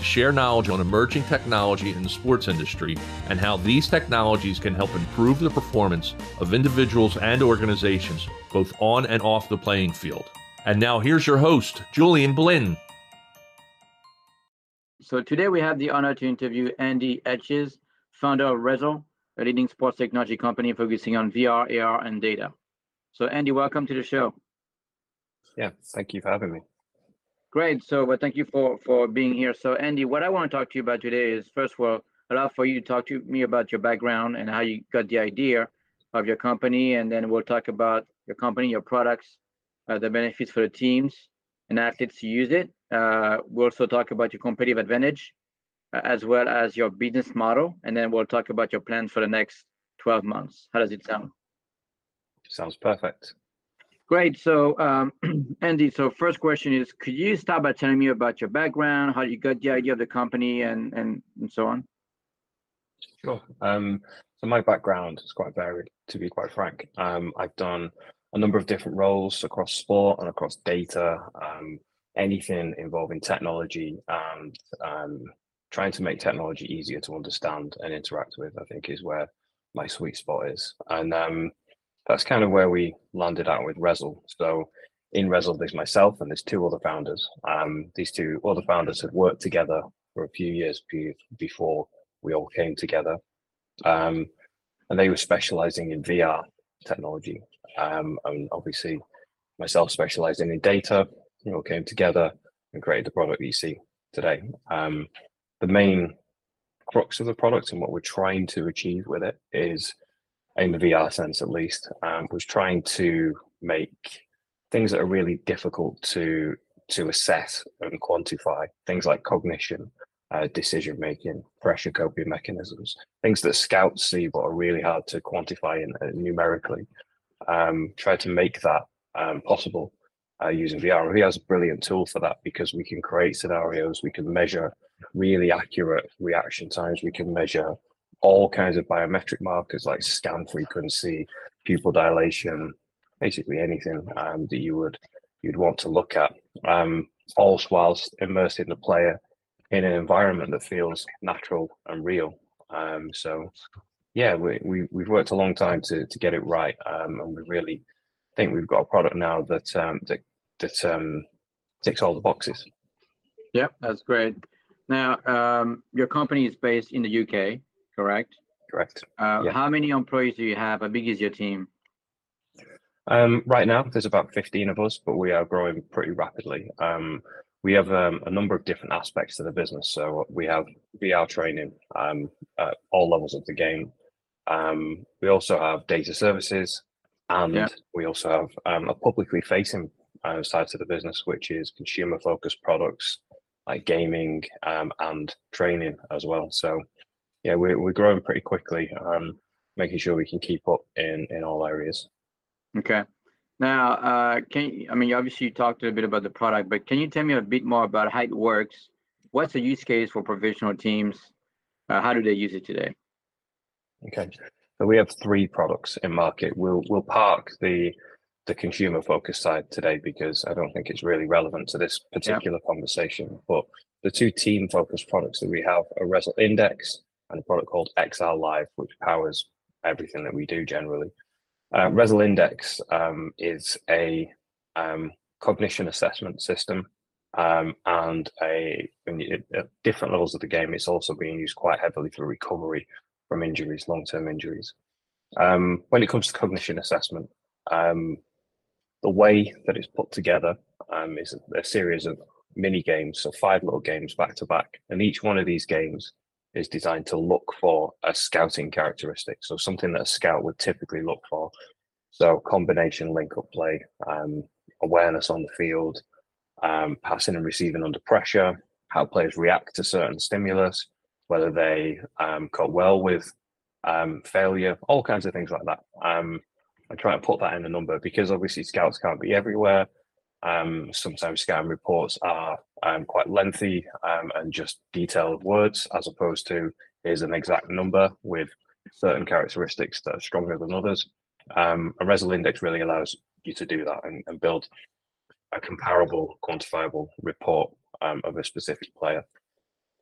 to share knowledge on emerging technology in the sports industry and how these technologies can help improve the performance of individuals and organizations, both on and off the playing field. And now here's your host, Julian Blinn. So today we have the honor to interview Andy Etches, founder of Rezzil, a leading sports technology company focusing on VR, AR, and data. So Andy, welcome to the show. Yeah, thank you for having me. Great. So, well, thank you for for being here. So, Andy, what I want to talk to you about today is first of all, love for you to talk to me about your background and how you got the idea of your company, and then we'll talk about your company, your products, uh, the benefits for the teams and athletes to use it. Uh, we'll also talk about your competitive advantage, uh, as well as your business model, and then we'll talk about your plans for the next 12 months. How does it sound? Sounds perfect. Great. So, um, Andy, so first question is, could you start by telling me about your background, how you got the idea of the company, and and, and so on? Sure. Um, so my background is quite varied, to be quite frank. Um, I've done a number of different roles across sport and across data, um, anything involving technology and um, trying to make technology easier to understand and interact with. I think is where my sweet spot is, and um, that's kind of where we landed out with Rezzil. So in Rezzil, there's myself and there's two other founders. Um, these two other founders had worked together for a few years before we all came together. Um, and they were specializing in VR technology. Um, and obviously myself specializing in data, we all came together and created the product you see today. Um, the main crux of the product and what we're trying to achieve with it is in the VR sense at least, um, was trying to make things that are really difficult to to assess and quantify, things like cognition, uh, decision making, pressure coping mechanisms, things that scouts see but are really hard to quantify in, uh, numerically. Um, try to make that um, possible uh, using VR. VR is a brilliant tool for that because we can create scenarios, we can measure really accurate reaction times, we can measure all kinds of biometric markers like scan frequency, pupil dilation, basically anything um, that you would you'd want to look at, um, all whilst immersing the player in an environment that feels natural and real. Um, so, yeah, we, we we've worked a long time to to get it right, um, and we really think we've got a product now that um, that that um, ticks all the boxes. Yeah, that's great. Now, um, your company is based in the UK correct? Correct. Uh, yeah. How many employees do you have? How big is your team? Um, right now, there's about 15 of us, but we are growing pretty rapidly. Um, we have um, a number of different aspects to the business. So we have VR training um, at all levels of the game. Um, we also have data services, and yeah. we also have um, a publicly facing uh, side to the business, which is consumer focused products like gaming and training as well. So yeah, we're we're growing pretty quickly. Um, making sure we can keep up in in all areas. Okay. Now, uh, can you, I mean, obviously you talked a bit about the product, but can you tell me a bit more about how it works? What's the use case for professional teams? Uh, how do they use it today? Okay, so we have three products in market. We'll we'll park the the consumer focused side today because I don't think it's really relevant to this particular yeah. conversation. But the two team focused products that we have are Rezzil Index and a product called XR Live, which powers everything that we do generally. Uh, Index um, is a um, cognition assessment system um, and a at different levels of the game. It's also being used quite heavily for recovery from injuries, long-term injuries. Um, when it comes to cognition assessment, um, the way that it's put together um, is a, a series of mini games, so five little games back to back, and each one of these games is designed to look for a scouting characteristic. So something that a scout would typically look for. So combination link up play, um, awareness on the field, um, passing and receiving under pressure, how players react to certain stimulus, whether they um, cope well with um, failure, all kinds of things like that. Um, I try to put that in a number because obviously scouts can't be everywhere. Um, sometimes scam reports are um, quite lengthy um, and just detailed words, as opposed to is an exact number with certain characteristics that are stronger than others. Um, a Rezzil index really allows you to do that and, and build a comparable, quantifiable report um, of a specific player.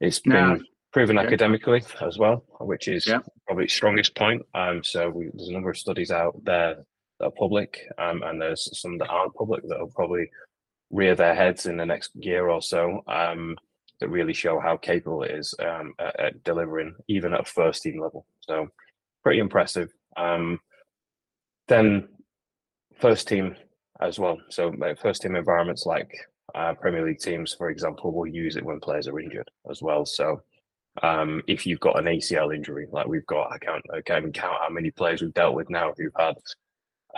It's been proven academically as well, which is yeah. probably its strongest point. Um, so we, there's a number of studies out there are public, um, and there's some that aren't public that will probably rear their heads in the next year or so um, that really show how capable it is um, at, at, delivering, even at first team level. So pretty impressive. Um, then first team as well. So first team environments like uh, Premier League teams, for example, will use it when players are injured as well. So um, if you've got an ACL injury, like we've got, I can't, I can't even count how many players we've dealt with now who've had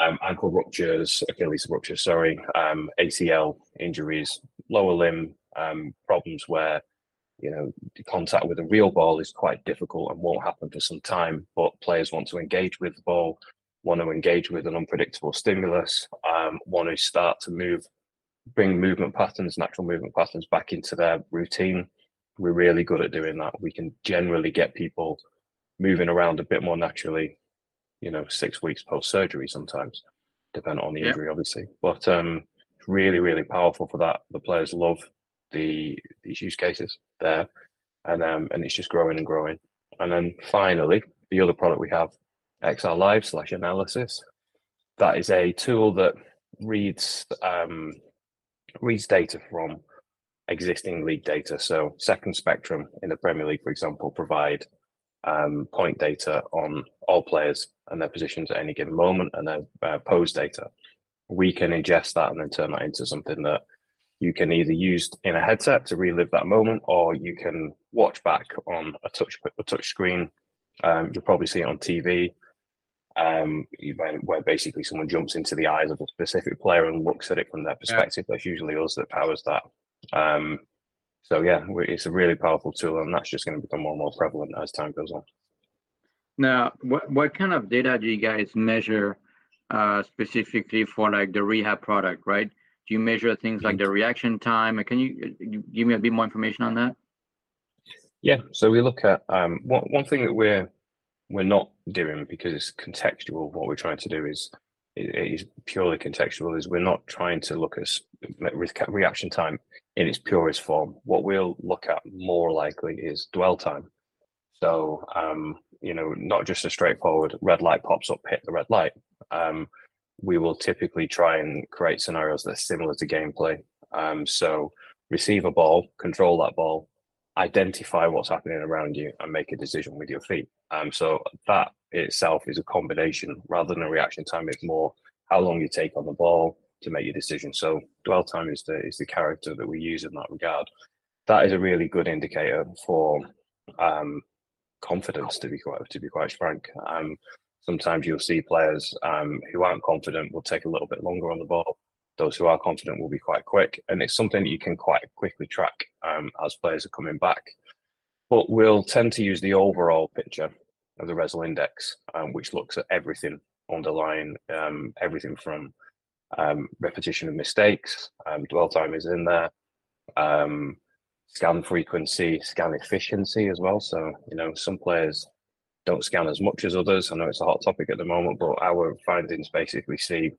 um, ankle ruptures, Achilles ruptures, sorry, um, ACL injuries, lower limb um, problems where you know contact with a real ball is quite difficult and won't happen for some time. But players want to engage with the ball, want to engage with an unpredictable stimulus, um, want to start to move, bring movement patterns, natural movement patterns back into their routine. We're really good at doing that. We can generally get people moving around a bit more naturally you know six weeks post surgery sometimes, depending on the injury, yeah. obviously. But um, really, really powerful for that. The players love the these use cases there, and um, and it's just growing and growing. And then finally, the other product we have, XR Live slash analysis. That is a tool that reads um, reads data from existing league data. So Second Spectrum in the Premier League, for example, provide um, point data on all players and their positions at any given moment and their uh, pose data. We can ingest that and then turn that into something that you can either use in a headset to relive that moment, or you can watch back on a touch a touch screen. Um, you'll probably see it on TV, um, where basically someone jumps into the eyes of a specific player and looks at it from their perspective. Yeah. That's usually us that powers that. Um, so yeah, it's a really powerful tool, and that's just going to become more and more prevalent as time goes on. Now, what what kind of data do you guys measure uh, specifically for like the rehab product, right? Do you measure things like mm-hmm. the reaction time? Can you, you give me a bit more information on that? Yeah, so we look at um, one one thing that we're we're not doing because it's contextual. What we're trying to do is it is purely contextual. Is we're not trying to look at reaction time in its purest form. What we'll look at more likely is dwell time. So, um, you know, not just a straightforward red light pops up, hit the red light. Um, we will typically try and create scenarios that are similar to gameplay. Um, so, receive a ball, control that ball, identify what's happening around you, and make a decision with your feet. Um, so that itself is a combination rather than a reaction time. It's more how long you take on the ball, to make your decision. So dwell time is the is the character that we use in that regard. That is a really good indicator for um, confidence. To be quite to be quite frank, um, sometimes you'll see players um, who aren't confident will take a little bit longer on the ball. Those who are confident will be quite quick, and it's something that you can quite quickly track um, as players are coming back. But we'll tend to use the overall picture of the Rezzil index, um, which looks at everything underlying um, everything from um, repetition of mistakes, dwell time is in there, scan frequency, scan efficiency as well. So, you know, some players don't scan as much as others. I know it's a hot topic at the moment, but our findings basically see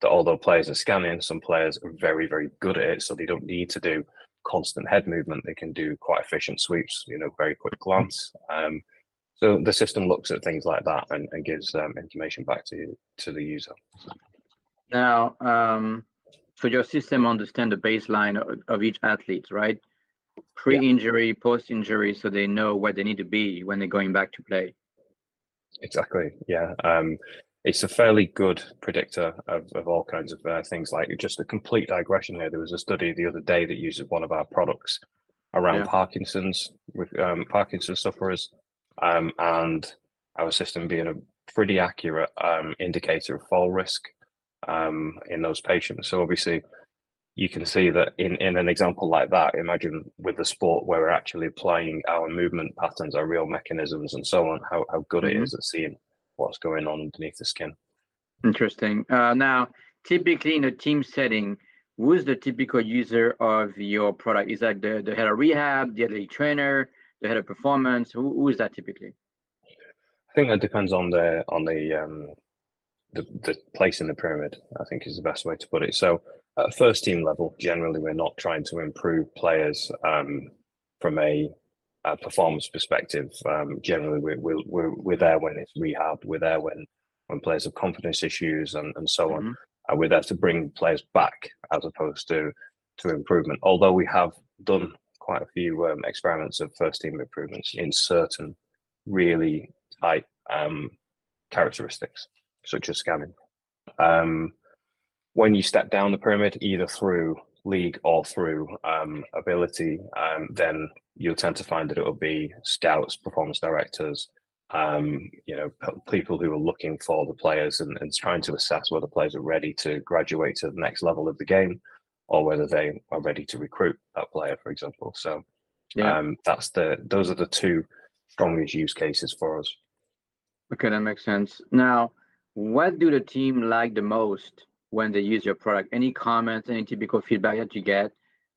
that although players are scanning, some players are very, very good at it. So they don't need to do constant head movement. They can do quite efficient sweeps, you know, very quick glance. Um, so the system looks at things like that and, and gives um, information back to to the user. Now, um, so your system understand the baseline of each athlete, right? Pre-injury, post-injury, so they know where they need to be when they're going back to play. Exactly. Yeah. Um, it's a fairly good predictor of, of all kinds of uh, things like just a complete digression here. There was a study the other day that uses one of our products around yeah. Parkinson's with um, Parkinson's sufferers, um, and our system being a pretty accurate um, indicator of fall risk um, in those patients. So obviously, you can see that in, in an example like that, imagine with the sport where we're actually applying our movement patterns, our real mechanisms, and so on, how, how good mm-hmm. it is at seeing what's going on underneath the skin. Interesting. Uh, now, typically in a team setting, who's the typical user of your product? Is that the, the head of rehab, the athletic trainer, the head of performance? Who, who is that typically? I think that depends on the on the um, the, the place in the pyramid. I think is the best way to put it. So at first team level, generally, we're not trying to improve players um, from a, a, performance perspective. Um, generally, we're, we're, we're, there when it's rehab. We're there when, when players have confidence issues and, and so on. Mm-hmm. Uh, we're there to bring players back as opposed to, to improvement. Although we have done quite a few um, experiments of first team improvements in certain really tight um, characteristics, such as scanning. Um, when you step down the pyramid, either through league or through um, ability, um, then you'll tend to find that it'll be scouts, performance directors, um, you know, people who are looking for the players and, and trying to assess whether players are ready to graduate to the next level of the game or whether they are ready to recruit that player, for example. So yeah. um, that's the those are the two strongest use cases for us. Okay, that makes sense. Now, what do the team like the most when they use your product? Any comments, any typical feedback that you get?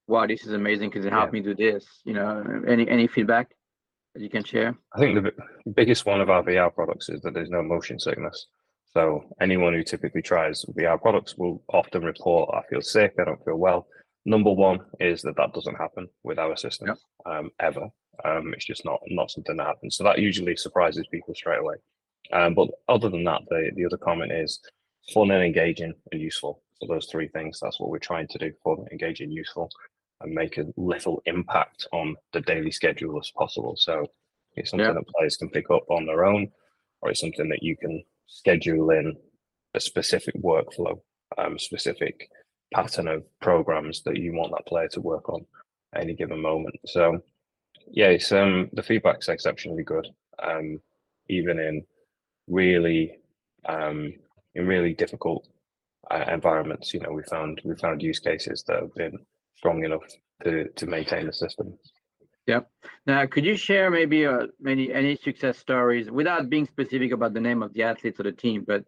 Wow, this is amazing because it helped yeah. me do this. You know, any any feedback that you can share? I think the biggest one of our VR products is that there's no motion sickness. So anyone who typically tries VR products will often report, "I feel sick, I don't feel well." Number one is that that doesn't happen with our system um, ever. Um, it's just not not something that happens. So that usually surprises people straight away. Um, but other than that, the the other comment is fun and engaging and useful. So those three things, that's what we're trying to do: fun, engaging, useful, and make a little impact on the daily schedule as possible. So it's something yeah. that players can pick up on their own, or it's something that you can schedule in a specific workflow, um, specific pattern of programs that you want that player to work on at any given moment. So yeah, it's um the feedback's exceptionally good. Um, even in really um in really difficult uh, environments. You know, we found we found use cases that have been strong enough to to maintain the system. Yep. Now, could you share maybe uh, many any success stories without being specific about the name of the athletes or the team, but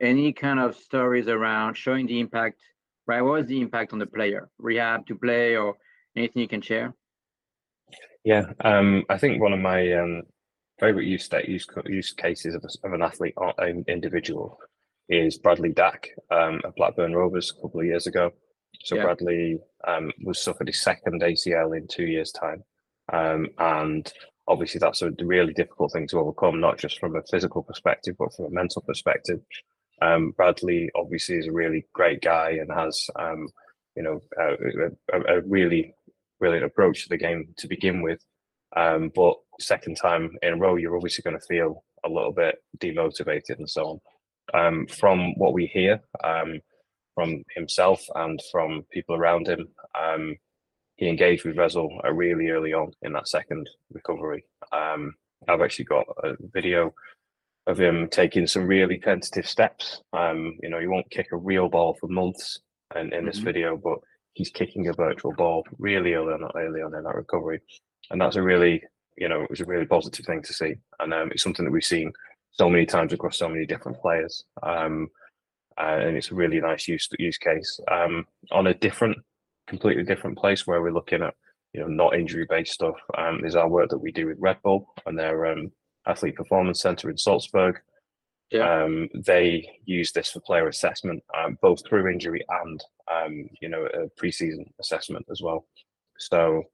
any kind of stories around showing the impact? Right, what was the impact on the player? Rehab to play, or anything you can share? Yeah, um, I think one of my um, favorite use use use cases of, a, of an athlete or an individual is Bradley Dack um, at Blackburn Rovers a couple of years ago. So yeah. Bradley um, was suffered his second ACL in two years' time, um, and obviously that's a really difficult thing to overcome, not just from a physical perspective, but from a mental perspective. Um, Bradley obviously is a really great guy and has, um, you know, a, a, a, really brilliant approach to the game to begin with. Um, but second time in a row, you're obviously going to feel a little bit demotivated and so on um, from what we hear um, from himself and from people around him, um, he engaged with Rezzil uh, really early on in that second recovery. Um, I've actually got a video of him taking some really tentative steps. Um, you know, he won't kick a real ball for months in, in this mm-hmm. video, but he's kicking a virtual ball really early on, early on in that recovery. And that's a really, you know, it was a really positive thing to see. And um, it's something that we've seen so many times across so many different players. Um, uh, and it's a really nice use use case. Um, on a different, completely different place where we're looking at, you know, not injury based stuff. Um, is our work that we do with Red Bull and their um, athlete performance center in Salzburg. Yeah. Um, they use this for player assessment, um, both through injury and um, you know a preseason assessment as well. So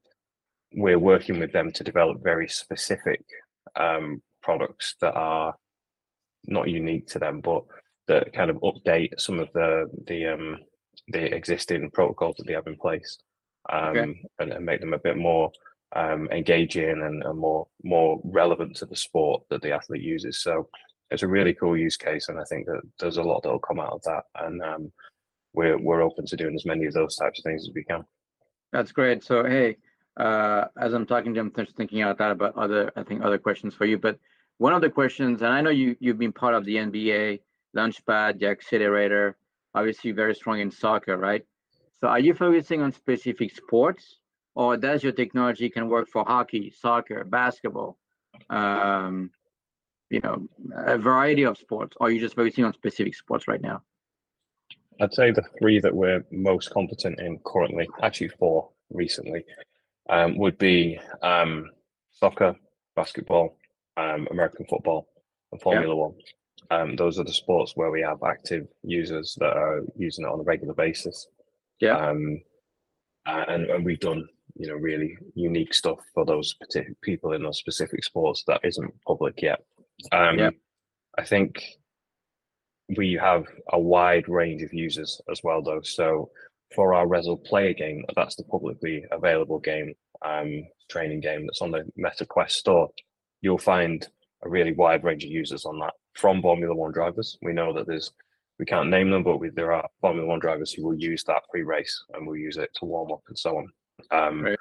we're working with them to develop very specific um, products that are not unique to them, but that kind of update some of the the um the existing protocols that they have in place, um, okay. and, and, make them a bit more um, engaging and, and, more more relevant to the sport that the athlete uses. So it's a really cool use case, and I think that there's a lot that will come out of that, and um, we're we're open to doing as many of those types of things as we can. That's great. So hey, uh, as I'm talking to him, thinking out that about other I think other questions for you, but one of the questions, and I know you you've been part of the NBA Launchpad, the accelerator, obviously very strong in soccer, right? So are you focusing on specific sports, or does your technology can work for hockey, soccer, basketball, um, you know, a variety of sports, or are you just focusing on specific sports right now? I'd say the three that we're most competent in currently, actually four recently, um, would be um, soccer, basketball, um, American football, and Formula yeah. One. Um, those are the sports where we have active users that are using it on a regular basis. Yeah. Um, and, and we've done you know really unique stuff for those particular people in those specific sports that isn't public yet. Um, yeah. I think we have a wide range of users as well, though. So for our Rezzil Player game, that's the publicly available game, um, training game that's on the Meta Quest store. You'll find a really wide range of users on that from Formula One drivers. We know that there's we can't name them, but we, there are Formula One drivers who will use that pre-race and will use it to warm up and so on. Um, right.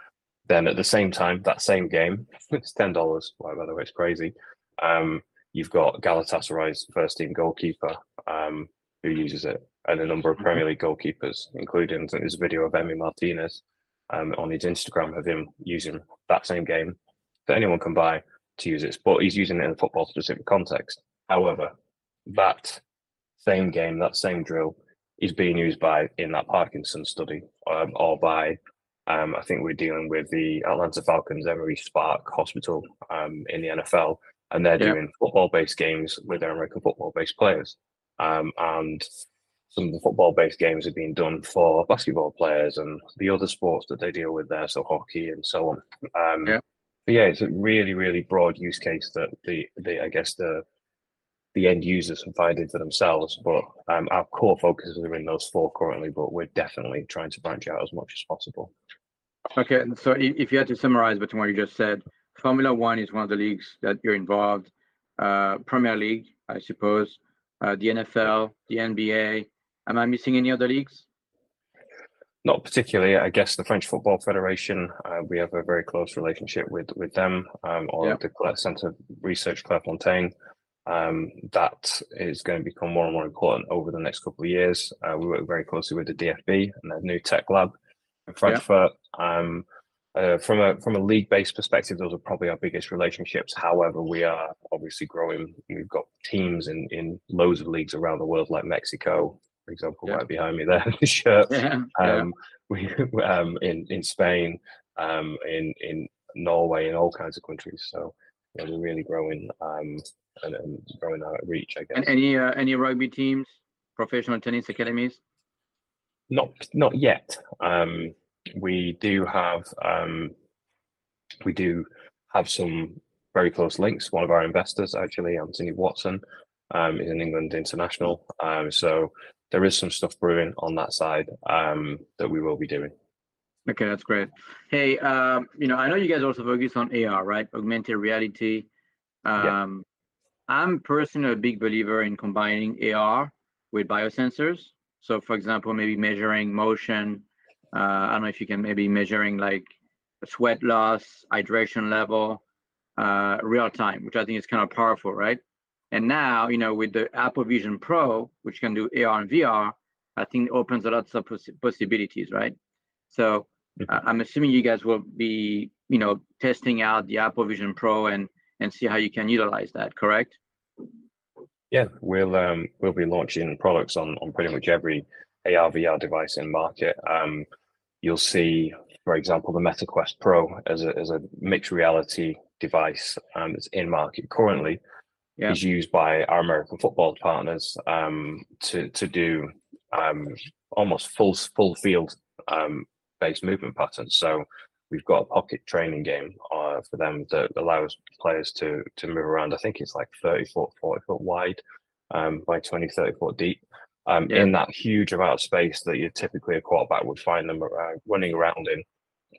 Then at the same time, that same game, it's ten dollars. By the way, it's crazy. Um, you've got Galatasaray's first team goalkeeper um, who uses it, and a number of mm-hmm. Premier League goalkeepers, including there's a video of Emi Martinez um, on his Instagram of him using that same game that anyone can buy to use it, but he's using it in a football specific context. However, that same game, that same drill, is being used by in that Parkinson study um, or by um, I think we're dealing with the Atlanta Falcons Emory Spark Hospital um, in the NFL, and they're yeah. doing football-based games with their American football-based players. Um, and some of the football-based games are being done for basketball players and the other sports that they deal with there, so hockey and so on. Um, yeah. But yeah, it's a really, really broad use case that the, the I guess the the end users can find it for themselves. But um, our core focuses are in those four currently, but we're definitely trying to branch out as much as possible. Okay, so if you had to summarize between what you just said, Formula One is one of the leagues that you're involved. Uh, Premier League, I suppose, uh, the NFL, the NBA. Am I missing any other leagues? Not particularly. I guess the French Football Federation. Uh, we have a very close relationship with with them, um, or yeah. the Centre Research Clairefontaine. Um, that is going to become more and more important over the next couple of years. Uh, we work very closely with the DFB and their new tech lab in Frankfurt. Yeah. Um, uh, from a from a league based perspective, those are probably our biggest relationships. However, we are obviously growing. We've got teams in in loads of leagues around the world, like Mexico, for example, yeah. right behind me there, the shirt. Yeah. Um, we um, in in Spain, um, in in Norway, in all kinds of countries. So yeah, we're really growing um, and, and growing our reach. I guess. And any uh, any rugby teams, professional tennis academies? Not not yet. Um, we do have um, we do have some very close links. One of our investors, actually, Anthony Watson, um, is an England international. Um, so there is some stuff brewing on that side um, that we will be doing. Okay, that's great. Hey, um, you know, I know you guys also focus on AR, right? Augmented reality. Um, yeah. I'm personally a big believer in combining AR with biosensors. So, for example, maybe measuring motion. Uh, I don't know if you can maybe measuring like sweat loss, hydration level, uh, real time, which I think is kind of powerful, right? And now, you know, with the Apple Vision Pro, which can do AR and VR, I think it opens a lot of poss- possibilities, right? So uh, I'm assuming you guys will be, you know, testing out the Apple Vision Pro and and see how you can utilize that. Correct? Yeah, we'll um, we'll be launching products on on pretty much every AR VR device in market. Um, you'll see, for example, the Meta Quest Pro as a as a mixed reality device um, that's in market currently. Yeah. is used by our American football partners um, to to do um, almost full full field um, based movement patterns. So we've got a pocket training game uh, for them that allows players to to move around. I think it's like 30 foot, 40 foot wide um, by 20, 30 foot deep. Um, yeah. In that huge amount of space that you typically a quarterback would find them around, running around in,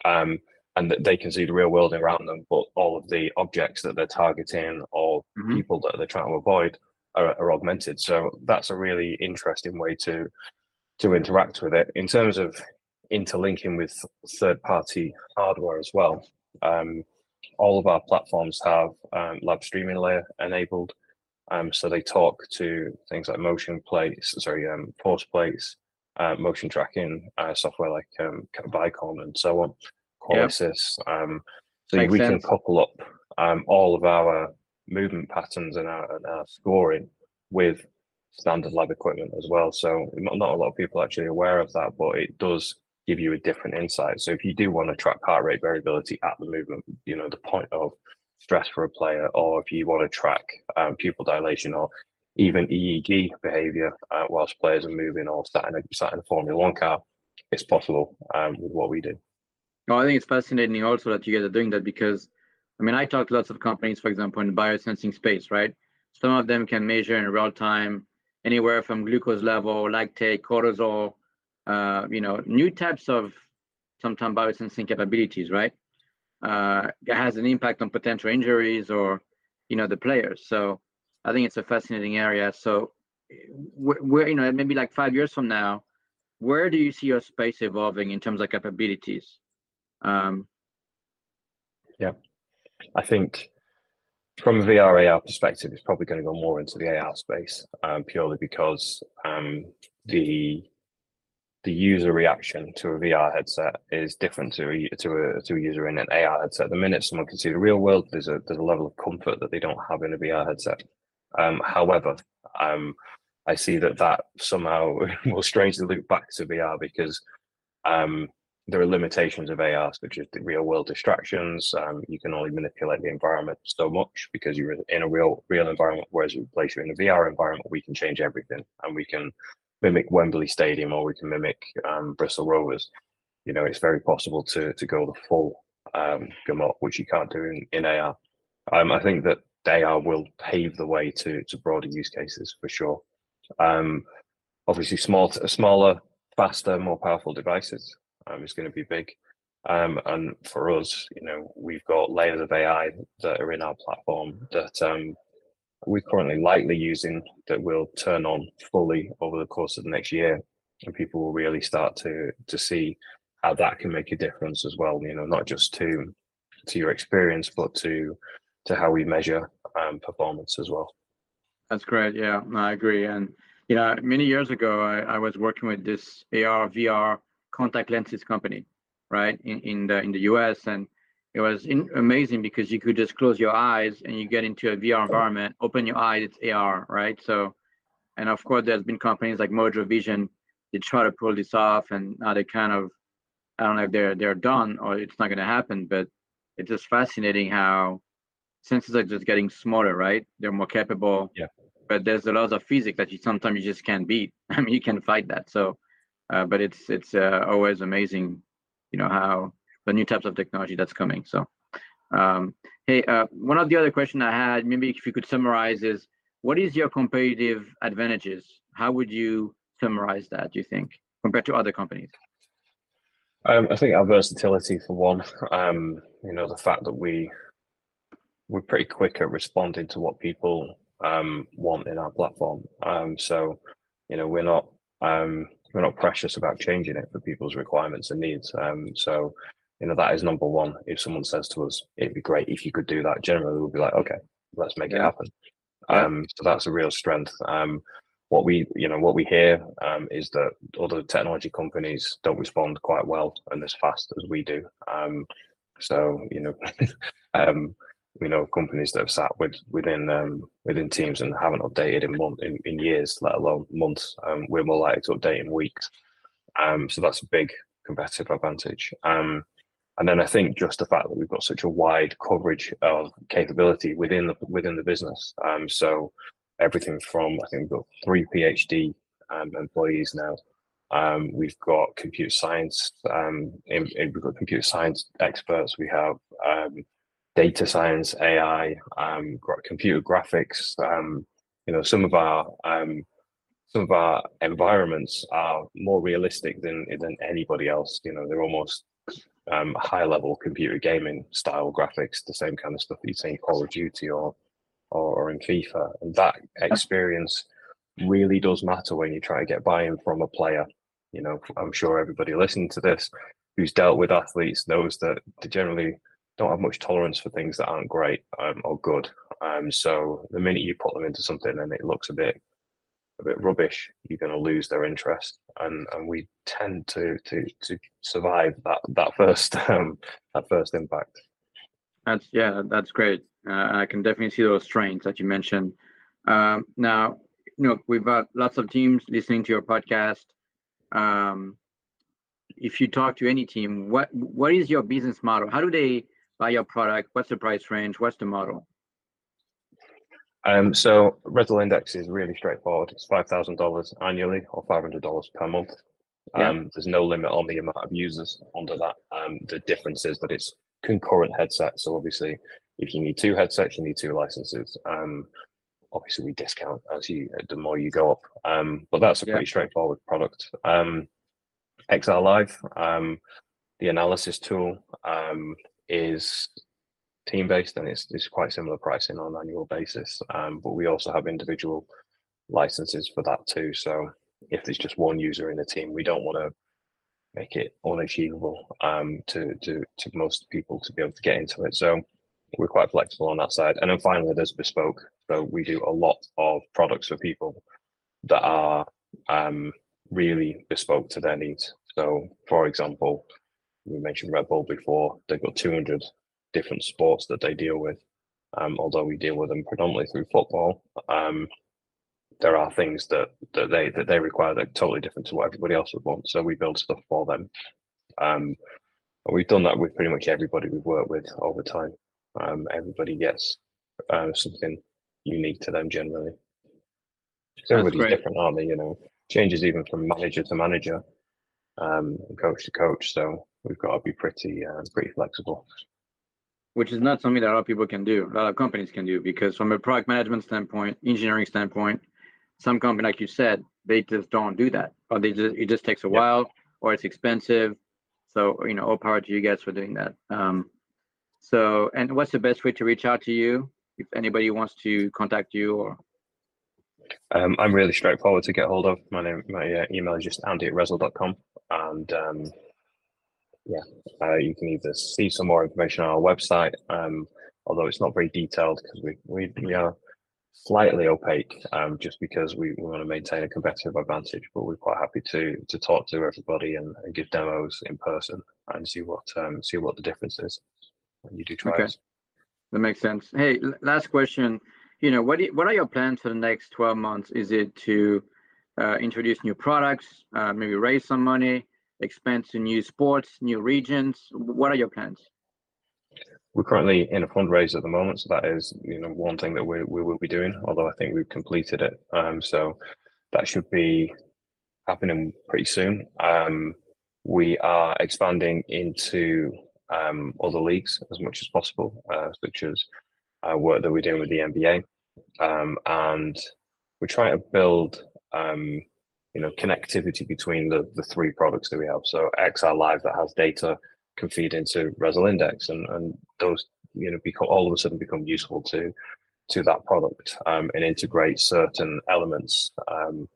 um, and that they can see the real world around them, but all of the objects that they're targeting or mm-hmm. people that they're trying to avoid are, are augmented. So that's a really interesting way to to interact with it. In terms of interlinking with third party hardware as well. Um, all of our platforms have um, lab streaming layer enabled. Um, so they talk to things like motion plates, sorry, um, force plates, uh, motion tracking uh, software like um, Vicon and so on, Qualisys. Yep. Um, so Makes we sense. can couple up um, all of our movement patterns and our, and our, scoring with standard lab equipment as well. So not a lot of people are actually aware of that, but it does give you a different insight. So if you do want to track heart rate variability at the movement, you know, the point of stress for a player, or if you want to track um, pupil dilation or even EEG behavior uh, whilst players are moving or sat in a, sat in a Formula One car, it's possible um, with what we do. No, I think it's fascinating also that you guys are doing that because, I mean, I talk to lots of companies, for example, in the biosensing space, right? Some of them can measure in real time anywhere from glucose level, lactate, cortisol, uh, you know, new types of sometimes biosensing capabilities, right? Uh, it has an impact on potential injuries or, you know, the players. So I think it's a fascinating area. So, where you know, maybe like five years from now, where do you see your space evolving in terms of capabilities? Um, yeah, I think from a VR AR perspective, it's probably going to go more into the AR space, um, purely because um, the the user reaction to a VR headset is different to a to a to a user in an AR headset. The minute someone can see the real world, there's a there's a level of comfort that they don't have in a VR headset. Um, however, um, I see that that somehow will strangely loop back to VR because um, there are limitations of AR, such as the real world distractions. Um, you can only manipulate the environment so much because you're in a real real environment. Whereas place you in a VR environment, we can change everything, and we can mimic Wembley Stadium or we can mimic um, Bristol Rovers. You know, it's very possible to to go the full um, gamut, which you can't do in, in AR. Um, I think that AR will pave the way to to broader use cases for sure. Um, obviously, small, smaller, faster, more powerful devices um, is going to be big. Um, and for us, you know, we've got layers of AI that are in our platform that um, we're currently lightly using that will turn on fully over the course of the next year, and people will really start to to see how that can make a difference as well. You know, not just to to your experience, but to to how we measure um, performance as well. That's great. Yeah, I agree. And you know, many years ago, I, I was working with this AR VR contact lenses company, right, in, in the in the US, and it was in, amazing because you could just close your eyes and you get into a VR environment, open your eyes, it's AR, right? So, and of course, there's been companies like Mojo Vision, they try to pull this off, and now they kind of, I don't know if they're they're done or it's not going to happen, but it's just fascinating how sensors are just getting smaller, right? They're more capable. Yeah. But there's a lot of physics that you sometimes you just can't beat. I mean, you can fight that. So uh, but it's it's uh, always amazing, you know, how the new types of technology that's coming. So, um, hey, uh, one of the other question I had, maybe if you could summarize, is what is your competitive advantages? How would you summarize that? Do you think compared to other companies? Um, I think our versatility for one. Um, you know, the fact that we we're pretty quick at responding to what people um, want in our platform. Um, so, you know, we're not um, we're not precious about changing it for people's requirements and needs. Um, so, you know, that is number one. If someone says to us, it'd be great if you could do that, generally we'll be like, okay, let's make yeah. it happen. Yeah. Um, so that's a real strength. Um, what we, you know, what we hear um, is that other technology companies don't respond quite well and as fast as we do. Um, so, you know, um, we know companies that have sat with within um, within teams and haven't updated in month in, in years, let alone months. Um, we're more likely to update in weeks. Um, so that's a big competitive advantage. Um, and then I think just the fact that we've got such a wide coverage of capability within the within the business. Um, so everything from I think we've got three PhD um, employees now. Um, we've got computer science. Um, in, in, we've got computer science experts. We have um, data science, AI, um, computer graphics. Um, you know, some of our um, some of our environments are more realistic than than anybody else. You know, they're almost um, high level computer gaming style graphics, the same kind of stuff that you see in Call of Duty or, or, or in FIFA. And that experience really does matter when you try to get buy-in from a player. You know, I'm sure everybody listening to this who's dealt with athletes knows that they generally don't have much tolerance for things that aren't great um, or good. Um, so the minute you put them into something and it looks a bit a bit rubbish, you're going to lose their interest, and and we tend to to to survive that that first um, that first impact. That's yeah, that's great. Uh, I can definitely see those strains that you mentioned. Um, now, you know, we've got lots of teams listening to your podcast. Um, if you talk to any team, what what is your business model? How do they buy your product? What's the price range? What's the model? Um, so Rezzil Index is really straightforward. It's five thousand dollars annually or five hundred dollars per month. Yeah. Um, there's no limit on the amount of users under that. Um, the difference is that it's concurrent headsets. So obviously, if you need two headsets, you need two licenses. Um, obviously, we discount as you the more you go up. Um, but that's a pretty yeah. straightforward product. Um, XR Live, um, the analysis tool um, is team based and it's, it's quite similar pricing on an annual basis. Um, but we also have individual licenses for that too. So if there's just one user in a team, we don't want to make it unachievable um, to, to, to most people to be able to get into it. So we're quite flexible on that side. And then finally, there's bespoke. So we do a lot of products for people that are um, really bespoke to their needs. So, for example, we mentioned Red Bull before, they've got 200 different sports that they deal with. Um, although we deal with them predominantly through football, um, there are things that, that they that they require that are totally different to what everybody else would want. So we build stuff for them. Um, we've done that with pretty much everybody we've worked with over time. Um, everybody gets uh, something unique to them generally. everybody's different, aren't they? You know, changes even from manager to manager, um, coach to coach. So we've got to be pretty uh, pretty flexible. Which is not something that a lot of people can do. A lot of companies can do because from a product management standpoint, engineering standpoint, some company, like you said, they just don't do that, or they just it just takes a yep. while, or it's expensive. So you know, all power to you guys for doing that. Um, so, and what's the best way to reach out to you if anybody wants to contact you or? Um, I'm really straightforward to get hold of. My name, my uh, email is just andy at rezzil.com. And um, yeah, uh, you can either see some more information on our website, um, although it's not very detailed because we, we, we are slightly opaque um, just because we, we want to maintain a competitive advantage. But we're quite happy to to talk to everybody and, and give demos in person and see what um, see what the difference is when you do trials. Okay. That makes sense. Hey, last question. You know, what what are your plans for the next 12 months? Is it to uh, introduce new products, uh, maybe raise some money, expand to new sports, new regions? What are your plans? We're currently in a fundraise at the moment, so that is you know one thing that we we will be doing. Although I think we've completed it, um, so that should be happening pretty soon. Um, we are expanding into um, other leagues as much as possible, uh, such as uh, work that we're doing with the NBA, um, and we're trying to build um, you know connectivity between the the three products that we have. So XR Live that has data can feed into Rezzil Index, and and those you know become all of a sudden become useful to to that product um, and integrate certain elements um,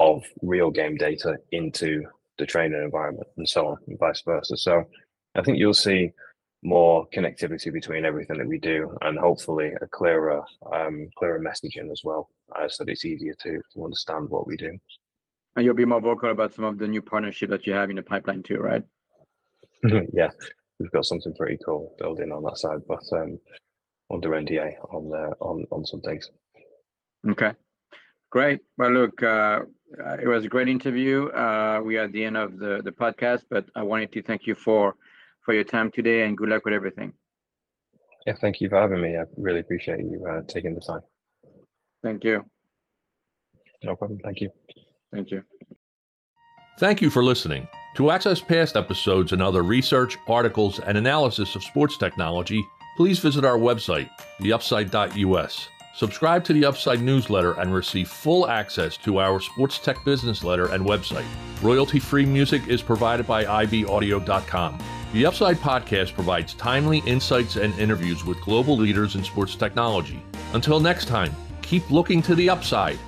of real game data into the training environment and so on and vice versa. So I think you'll see more connectivity between everything that we do and hopefully a clearer um, clearer messaging as well uh, so that it's easier to, to understand what we do. And you'll be more vocal about some of the new partnership that you have in the pipeline too right? Yeah we've got something pretty cool building on that side but um, under nda on uh, on on some things. Okay. Great. Well look uh, it was a great interview. Uh, we are at the end of the the podcast but i wanted to thank you for for your time today and good luck with everything. Yeah, thank you for having me. I really appreciate you uh, taking the time. Thank you. No problem. Thank you. Thank you. Thank you for listening. To access past episodes and other research, articles, and analysis of sports technology, please visit our website, theupside.us. Subscribe to the Upside newsletter and receive full access to our sports tech business letter and website. Royalty free music is provided by ibaudio.com. The Upside podcast provides timely insights and interviews with global leaders in sports technology. Until next time, keep looking to the upside.